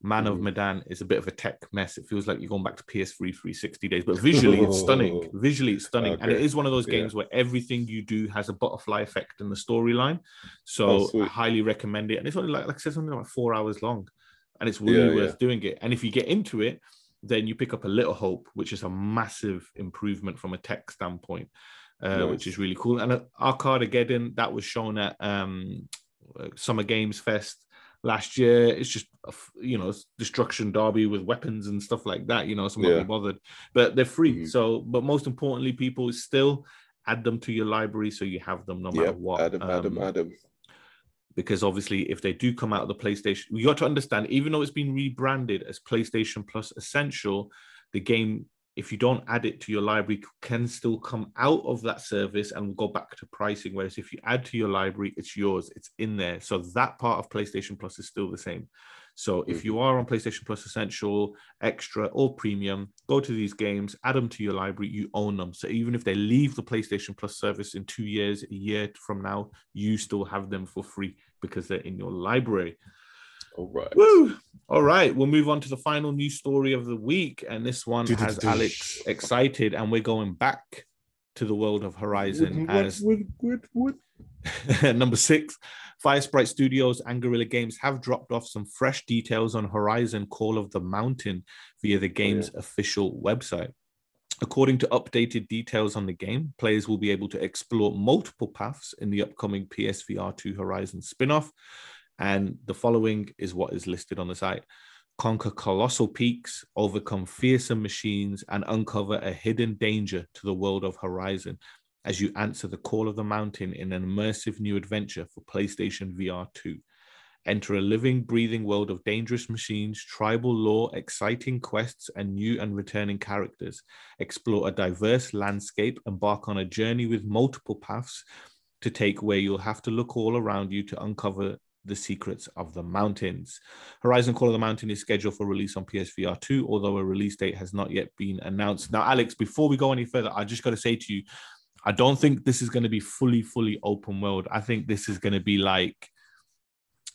Man of Mhm. Medan is a bit of a tech mess. It feels like you're going back to PS3 360 days, but visually it's stunning. Oh. Visually it's stunning, and it is one of those Yeah. games where everything you do has a butterfly effect in the storyline. So Oh, I highly recommend it. And it's only like, like I said, something like four hours long, and it's really yeah. worth doing it. And if you get into it, then you pick up a Little Hope, which is a massive improvement from a tech standpoint, uh, which is really cool. And uh, Arcadegeddon that was shown at um, uh, Summer Games Fest last year. It's just you know destruction derby with weapons and stuff like that. You know, so Yeah. bothered, but they're free. Mhm. So, but most importantly, people still add them to your library so you have them no matter Yep, what. Adam, Adam, Um, Adam. because obviously if they do come out of the PlayStation, you got to understand, even though it's been rebranded as PlayStation Plus Essential, the game, if you don't add it to your library, can still come out of that service and go back to pricing. Whereas if you add to your library, it's yours, it's in there. So that part of PlayStation Plus is still the same. So if mm-hmm. you are on PlayStation Plus Essential, Extra, or Premium, go to these games, add them to your library, you own them. So even if they leave the PlayStation Plus service in two years, a year from now, you still have them for free because they're in your library. All right. Woo! All right, we'll move on to the final news story of the week. And this one has. Alex excited, and we're going back to the world of Horizon as Number six, Firesprite Studios and Guerrilla Games have dropped off some fresh details on Horizon Call of the Mountain via the game's official website. According to updated details on the game, players will be able to explore multiple paths in the upcoming PSVR 2 Horizon spin off. And the following is what is listed on the site conquer colossal peaks, overcome fearsome machines, and uncover a hidden danger to the world of Horizon as you answer the call of the mountain in an immersive new adventure for PlayStation VR 2. Enter a living, breathing world of dangerous machines, tribal lore, exciting quests, and new and returning characters. Explore a diverse landscape, embark on a journey with multiple paths to take where you'll have to look all around you to uncover the secrets of the mountains. Horizon Call of the Mountain is scheduled for release on PSVR 2, although a release date has not yet been announced. Now, Alex, before we go any further, I just got to say to you, I don't think this is going to be fully, fully open world. I think this is going to be like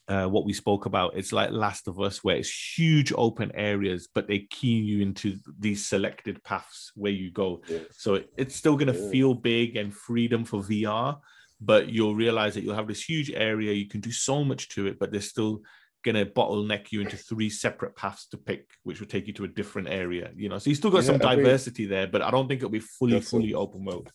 uh, what we spoke about. It's like Last of Us, where it's huge open areas, but they key you into these selected paths where you go. Yeah. So it's still going to Yeah. feel big and freedom for VR, but you'll realize that you'll have this huge area. You can do so much to it, but they're still going to bottleneck you into three separate paths to pick, which will take you to a different area. You know, so you still got Yeah, some I mean- diversity there, but I don't think it'll be fully, fully open world.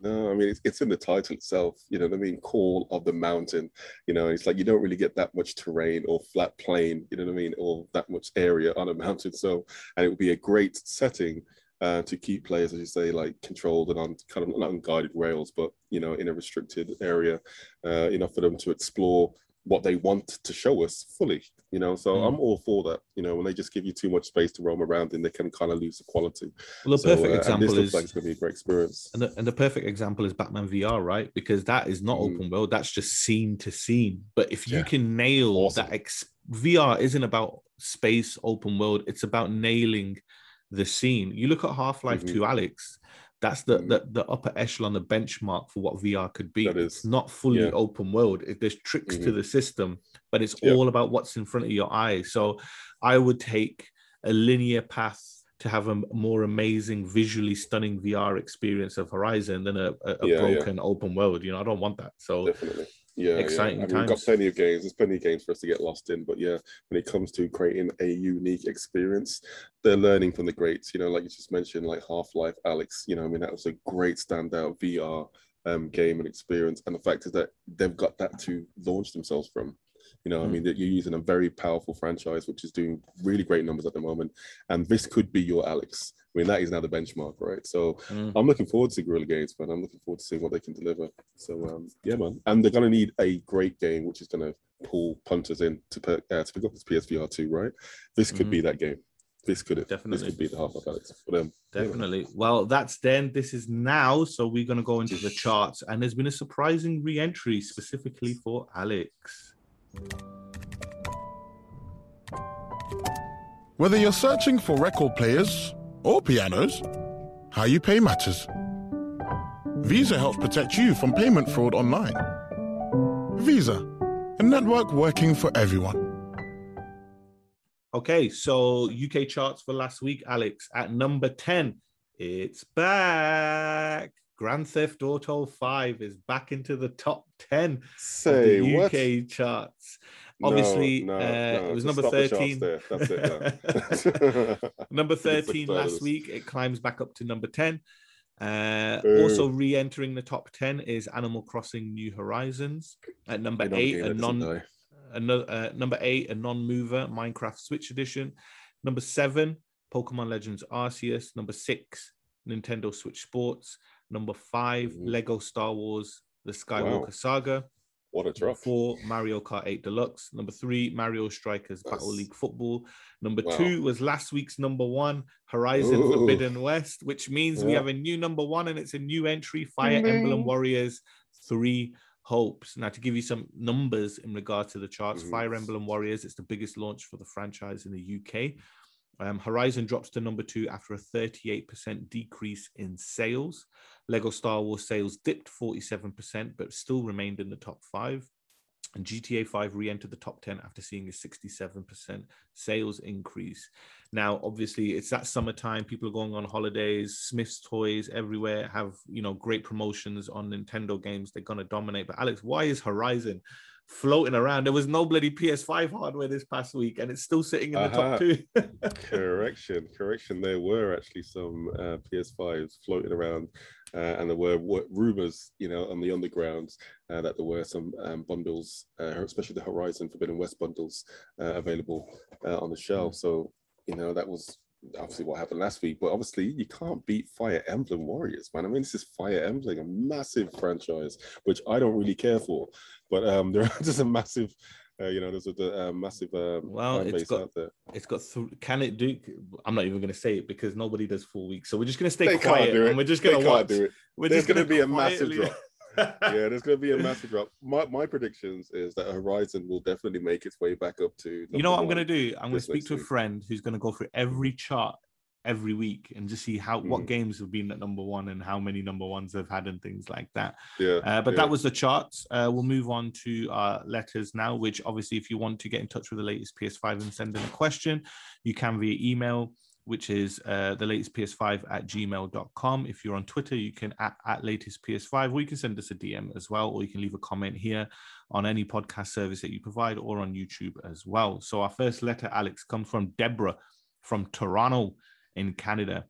No, I mean it's, it's in the title itself. You know what I mean? Call of the mountain. You know, it's like you don't really get that much terrain or flat plain. You know what I mean? Or that much area on a mountain. So, and it would be a great setting uh, to keep players, as you say, like controlled and on kind of not on guided rails, but you know, in a restricted area, uh, enough for them to explore what they want to show us fully. You know, so Mm. I'm all for that. You know, when they just give you too much space to roam around, then they can kind of lose the quality. Well, the So, perfect uh, example is like it's going to be a great experience. And the, and the perfect example is Batman VR, right? Because that is not Mm. open world, that's just scene to scene. But if you Yeah. can nail Awesome. that, ex- VR isn't about space, open world, it's about nailing the scene. You look at Half Life Mhm. 2, Alex, that's the, Mhm. the, the upper echelon, the benchmark for what VR could be. It's not fully Yeah. open world, It- there's tricks to Mhm. the system, but it's Yeah. all about what's in front of your eyes. So I would take a linear path to have a more amazing, visually stunning VR experience of Horizon than a, a, a yeah. broken open world. You know, I don't want that. So Definitely. Yeah, exciting yeah. I mean, we've got plenty of games. There's plenty of games for us to get lost in. But yeah, when it comes to creating a unique experience, they're learning from the greats. You know, like you just mentioned, like Half Life, Alex. You know, I mean, that was a great standout VR um, game and experience. And the fact is that they've got that to launch themselves from. You know, I Mm. mean, that you're using a very powerful franchise, which is doing really great numbers at the moment. And this could be your Alex. I mean, that is now the benchmark, right? So Mm. I'm looking forward to Guerrilla Games, man. I'm looking forward to seeing what they can deliver. So um, yeah, man. And they're gonna need a great game, which is gonna pull punters in to pick, uh, to pick up this PSVR two, right? This could Mhm. be that game. This could it. Definitely. This could be the half of Alex for them. Definitely. Well, that's then. This is now. So we're going to go into the charts. And there's been a surprising re entry specifically for Alex. Whether you're searching for record players or pianos, how you pay matters. Visa helps protect you from payment fraud online. Visa, a network working for everyone. Okay. So UK charts for last week, Alex. At number 10, it's back. Grand Theft Auto 5 is back into the top 10 Say of the what? UK charts. Obviously, no, uh, no, it was number stop the charts 13. That's it. no. number 13 last week. It climbs back up to number 10. Uh, also re entering the top 10 is Animal Crossing New Horizons. At number Another eight, a non. Another, uh, number eight, a non-mover, Minecraft Switch edition. Number seven, Pokemon Legends Arceus. Number six, Nintendo Switch Sports. Number five, Mhm. Lego Star Wars: The Skywalker Wow. Saga. What a drop. four, Mario Kart 8 Deluxe. Number three, Mario Strikers Battle League Football. Number Wow. two was last week's number one, Horizon Ooh. Forbidden West, which means we have a new number one and it's a new entry, Fire Ding, Emblem. Warriors 3 Hopes. Now, to give you some numbers in regard to the charts, Mhm. Fire Emblem Warriors, it's the biggest launch for the franchise in the UK. Um, Horizon drops to number two after a 38% decrease in sales. Lego Star Wars sales dipped 47%, but still remained in the top five. And GTA 5 re entered the top 10 after seeing a 67% sales increase. Now, obviously, it's that summertime. People are going on holidays. Smyths Toys everywhere have, you know, great promotions on Nintendo games. They're going to dominate. But, Alex, why is Horizon floating around. There was no bloody PS5 hardware this past week, and it's still sitting in the Uh-huh. top two. correction, correction. There were actually some uh, PS5s floating around, uh, and there were, rumors, you know, on the underground uh, that there were some um, bundles, uh, especially the Horizon Forbidden West bundles, uh, available uh, on the shelf. So, you know, that was obviously what happened last week. But obviously, you can't beat Fire Emblem Warriors, man. I mean, this is Fire Emblem, a massive franchise, which I don't really care for, but um, there are just a massive. Uh, you know, there's a, a massive um, Well, it's got out there. it's got th- can it do? I'm not even going to say it because nobody does full weeks, so we're just going to stay They can't quiet do it. and we're just going to watch. do it. We're There's just going to be a massive drop. Yeah, there's going to be a massive drop. My my predictions is that Horizon will definitely make its way back up to. You know what I'm going to do? I'm going to speak to a week. friend who's going to go through every chart every week and just see how what Mm. games have been at number one and how many number ones they've had and things like that. Yeah, Uh, but yeah. that was the charts. Uh, we'll move on to our letters now, which obviously, if you want to get in touch with the latest PS5 and send in a question, you can via email, which is uh, the latest PS5 at gmail.com. If you're on Twitter, you can at, at latest PS5, or you can send us a DM as well, or you can leave a comment here on any podcast service that you provide or on YouTube as well. So, our first letter, Alex, comes from Deborah from Toronto in Canada.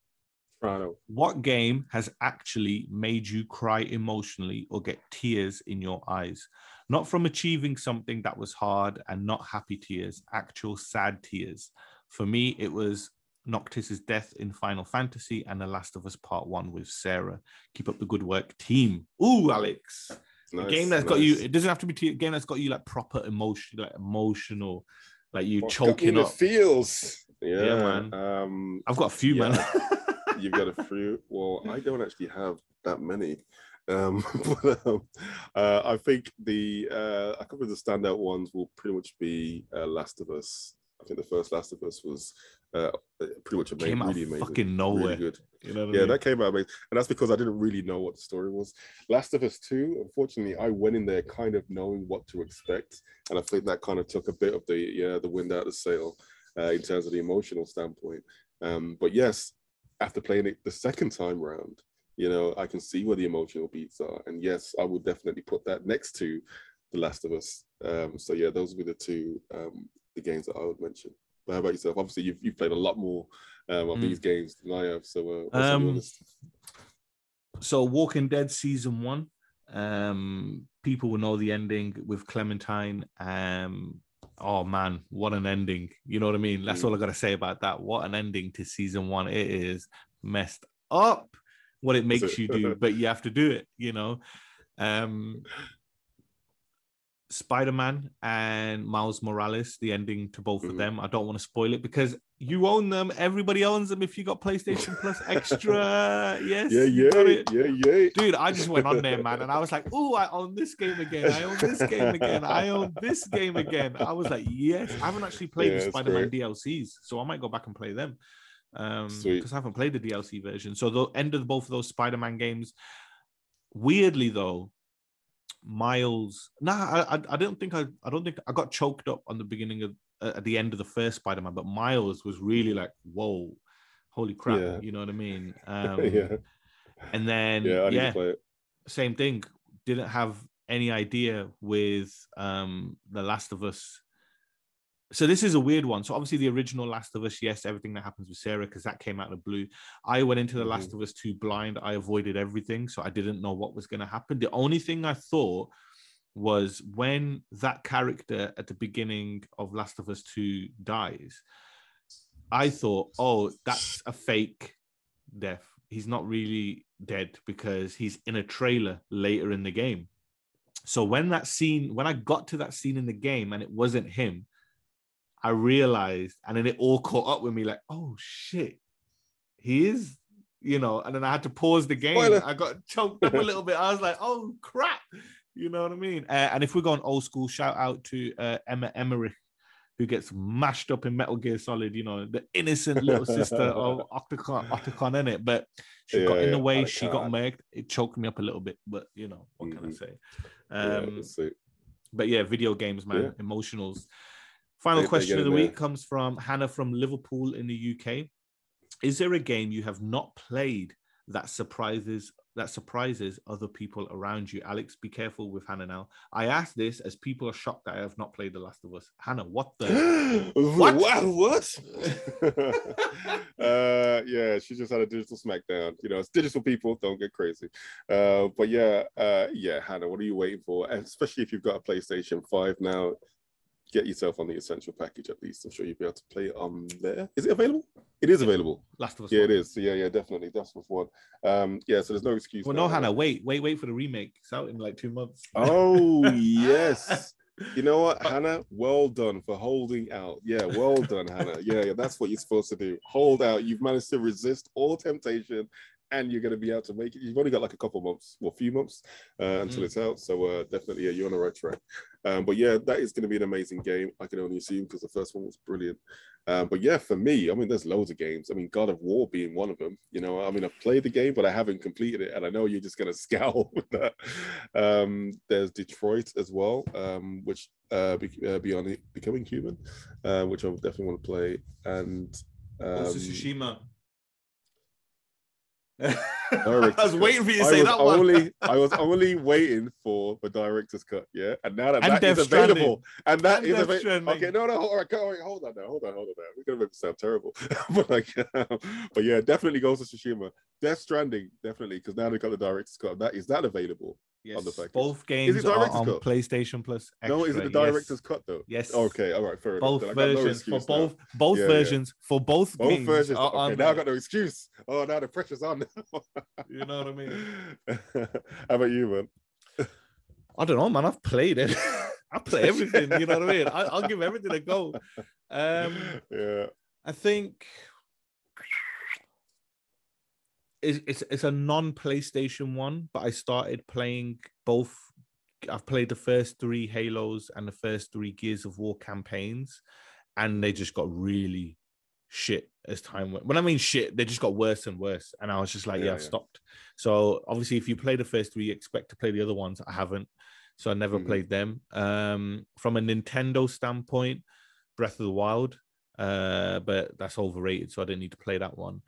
Toronto. What game has actually made you cry emotionally or get tears in your eyes? Not from achieving something that was hard and not happy tears, actual sad tears. For me, it was Noctis's death in Final Fantasy and The Last of Us Part One with Sarah. Keep up the good work, team. Ooh, Alex. a game that's got you. It doesn't have to be te- a game that's got you like proper emotion, like emotional, like you me choking the up. feels. Yeah, Yeah, man. Um, I've got a few, man. You've got a few. Well, I don't actually have that many. Um, but um, uh, I think the uh, a couple of the standout ones will pretty much be uh, Last of Us. I think the first Last of Us was uh, pretty much amazing, Came out really amazing, fucking nowhere. really good. You know what I yeah, mean? that came out amazing, and that's because I didn't really know what the story was. Last of Us Two, unfortunately, I went in there kind of knowing what to expect, and I think that kind of took a bit of the yeah the wind out of the sail uh, in terms of the emotional standpoint. Um, but yes, after playing it the second time round, you know, I can see where the emotional beats are, and yes, I would definitely put that next to The Last of Us. Um, so yeah, those would be the two um, the games that I would mention. But how about yourself? Obviously, you've, you've played a lot more um, of Mm. these games than I have. So uh, Um, so Walking Dead season one. Um, people will know the ending with Clementine. Um, oh man, what an ending! You know what I mean? That's Mm. all I gotta say about that. What an ending to season one! It is messed up what it makes you do, but you have to do it. You know. Um, Spider-Man and Miles Morales, the ending to both of Mhm. them. I don't want to spoil it because you own them. Everybody owns them if you got PlayStation Plus Extra. Yes. Yeah, yeah, yeah, yeah. Dude, I just went on there, man, and I was like, oh, I own this game again. I own this game again. I own this game again. I was like, yes. I haven't actually played Yeah, the Spider-Man great. DLCs, so I might go back and play them. Um, because I haven't played the DLC version. So the end of both of those Spider-Man games. Weirdly though, Miles. Nah, I, I, I don't think I, I don't think I got choked up on the beginning of uh, at the end of the first Spider-Man, but Miles was really like, whoa, holy crap, Yeah. you know what I mean? Um, yeah, And then yeah, yeah, to play it. same thing. Didn't have any idea with um The Last of Us. So this is a weird one. So obviously the original Last of Us, yes, everything that happens with Sarah because that came out of the blue. I went into The Last mm-hmm. of Us 2 blind. I avoided everything, so I didn't know what was going to happen. The only thing I thought was when that character at the beginning of Last of Us 2 dies, I thought, oh, that's a fake death. He's not really dead because he's in a trailer later in the game. So when that scene, when I got to that scene in the game and it wasn't him, I realized, and then it all caught up with me like, oh shit, he is, you know, and then I had to pause the game. Spoiler. I got choked up a little bit. I was like, oh crap, you know what I mean? Uh, and if we're going old school, shout out to uh, Emma Emmerich, who gets mashed up in Metal Gear Solid, you know, the innocent little sister of Otacon, Otacon in it. But she got Yeah, in the way, she got murked. It choked me up a little bit, but you know, what can I Mhm. say? Um, let's but yeah, video games, man, Yeah. emotionals. Final They- they question get of the week there. comes from Hannah from Liverpool in the UK. Is there a game you have not played that surprises that surprises other people around you. Alex, be careful with Hannah now. I ask this as people are shocked that I have not played The Last of Us. Hannah, what the what? What? uh, yeah, she just had a digital smackdown. You know, it's digital people. Don't get crazy. Uh, but yeah, uh, yeah, Hannah, what are you waiting for? And especially if you've got a PlayStation Five now, get yourself on the essential package at least. I'm sure you'll be able to play it on there. Is it available? It is available. Last of Us. Yeah, one. it is. So yeah, yeah, definitely. That's what's one. Um, yeah, so there's no excuse. Well, no, Hannah, wait, wait, wait for the remake. It's out in like two months. Oh yes. You know what, Hannah? Well done for holding out. Yeah, well done, Hannah. Yeah, yeah, that's what you're supposed to do. Hold out. You've managed to resist all temptation, and you're going to be able to make it. You've only got like a couple months, well, a few months uh, until Mm. it's out. So uh, definitely, yeah, you're on the right track. Um, but yeah, that is going to be an amazing game. I can only assume because the first one was brilliant. Um, but yeah, for me, I mean, there's loads of games. I mean, God of War being one of them. You know, I mean, I've played the game, but I haven't completed it, and I know you're just going to scowl with that. Um, there's Detroit as well, um, which uh, be, uh, beyond becoming human, uh, which I definitely want to play, and um, Also Tsushima. I was waiting for you to I say that one. only, I was only waiting for the director's cut. Yeah, and now that And that is Death Stranding. available, and that And is available. Okay, no, no, hold on, hold on, hold on, now, hold on, hold on. Now. We're gonna make it sound terrible, but like, but yeah, definitely Ghost of Tsushima. Death Stranding, definitely, because now they've got the director's cut. That is that available Yes, package? both games are on cut? PlayStation Plus. No, is it the Extra, yes. director's cut though? Yes. Okay, all right, fair enough. Both Then I no versions for excuse now. both both Yeah, yeah. versions for both, Both games versions. are Okay, on now I there. got no excuse. Oh, now the pressure's on. You know what I mean? How about you, man? I don't know, man. I've played it. I play everything. You know what I mean? I, I'll give everything a go. Um, yeah. I think it's it's, it's a non PlayStation one, but I started playing both. I've played the first three Halos and the first three Gears of War campaigns, and they just got really shit as time went. When I mean shit, they just got worse and worse. And I was just like, yeah, Yeah, I've yeah. stopped. So obviously, if you play the first three, you expect to play the other ones. I haven't, so I never Mhm. played them. Um, from a Nintendo standpoint, Breath of the Wild. Uh, but that's overrated, so I didn't need to play that one.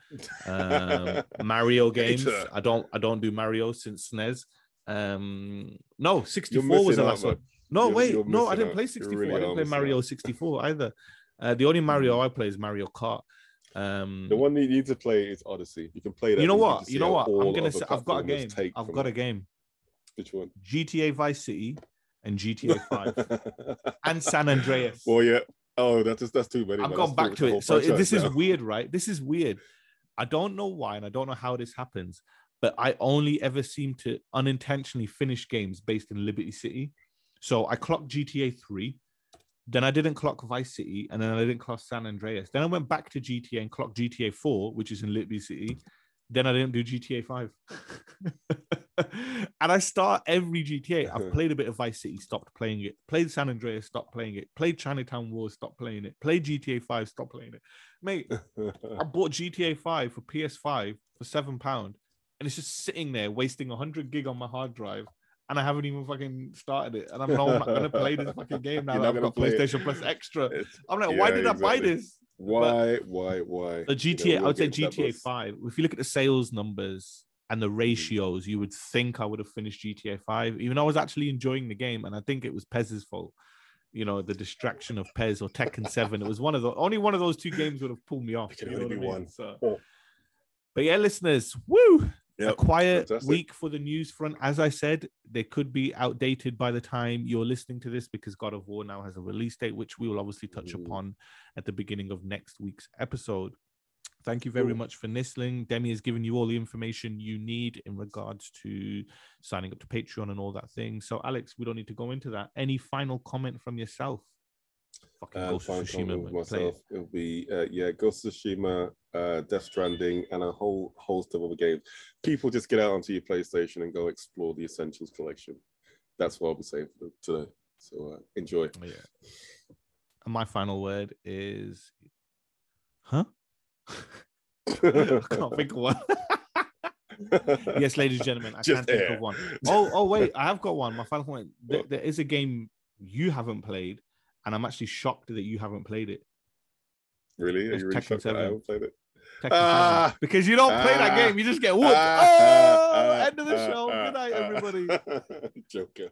Um, Mario games, Hater. I don't, I don't do Mario since SNES. Um, no, 64 was the last one. No, You're- wait, you're no, I didn't out. play 64. really I didn't play Mario out. 64 either. Uh, the only Mario I play is Mario Kart. Um, The one you need to play is Odyssey. You can play that. you know what? to You know what? I'm gonna say I've got a game. take I've got a game. Which one? GTA Vice City and GTA 5 and San Andreas. Well, yeah. Oh, that's just, that's too many. I've man. gone back pretty to it. So whole franchise this is now. weird, right? This is weird. I don't know why, and I don't know how this happens, but I only ever seem to unintentionally finish games based in Liberty City. So I clocked GTA 3, then I didn't clock Vice City, and then I didn't clock San Andreas. Then I went back to GTA and clocked GTA 4, which is in Liberty City. Then I didn't do GTA 5. and I start every GTA. I've uh-huh. played a bit of Vice City, stopped playing it. Played San Andreas, stopped playing it. Played Chinatown Wars, stopped playing it. Played GTA 5, stopped playing it. Mate, I bought GTA 5 for PS5 for seven pound, and it's just sitting there wasting 100 gig on my hard drive, and I haven't even fucking started it. And I'm, no, I'm not gonna play this fucking game now You're that I've got play it. PlayStation Plus Extra. It's- I'm like, why yeah, did I buy this? Why, why, why? The You know, GTA, I would say to GTA bus. 5. If you look at the sales numbers and the Mm. ratios, you would think I would have finished GTA 5, even though I was actually enjoying the game. And I think it was PES's fault. You know, the distraction of Pez or Tekken 7. It was one of the only one of those two games would have pulled me off. You know only I mean? one. So- Oh. but yeah, listeners, woo! a quiet fantastic. week for the news front. As I said, they could be outdated by the time you're listening to this because God of War now has a release date, which we will obviously touch Mm. upon at the beginning of next week's episode. Thank you very much for listening. Demi has given you all the information you need in regards to signing up to Patreon and all that thing. So, Alex, we don't need to go into that. Any final comment from yourself? Fucking Um, Ghost of Tsushima, comment with but play it. myself. It'll be uh, yeah, Ghost of Tsushima, uh, Death Stranding, and a whole host of other games. People just get out onto your PlayStation and go explore the Essentials collection. That's what I'll be saying for today. So uh, enjoy. Yeah. And my final word is, huh? I can't think of one. yes, ladies and gentlemen, I Just can't think of one. Oh, oh, wait, I have got one. My final point. There, there is a game you haven't played, and I'm actually shocked that you haven't played it. Really? Are It's you really shocked that I haven't played it? Tekken because you don't play that Ah. game, you just get whooped. Ah, oh, ah, end of the ah, show. ah, Good night, ah. everybody. Joker.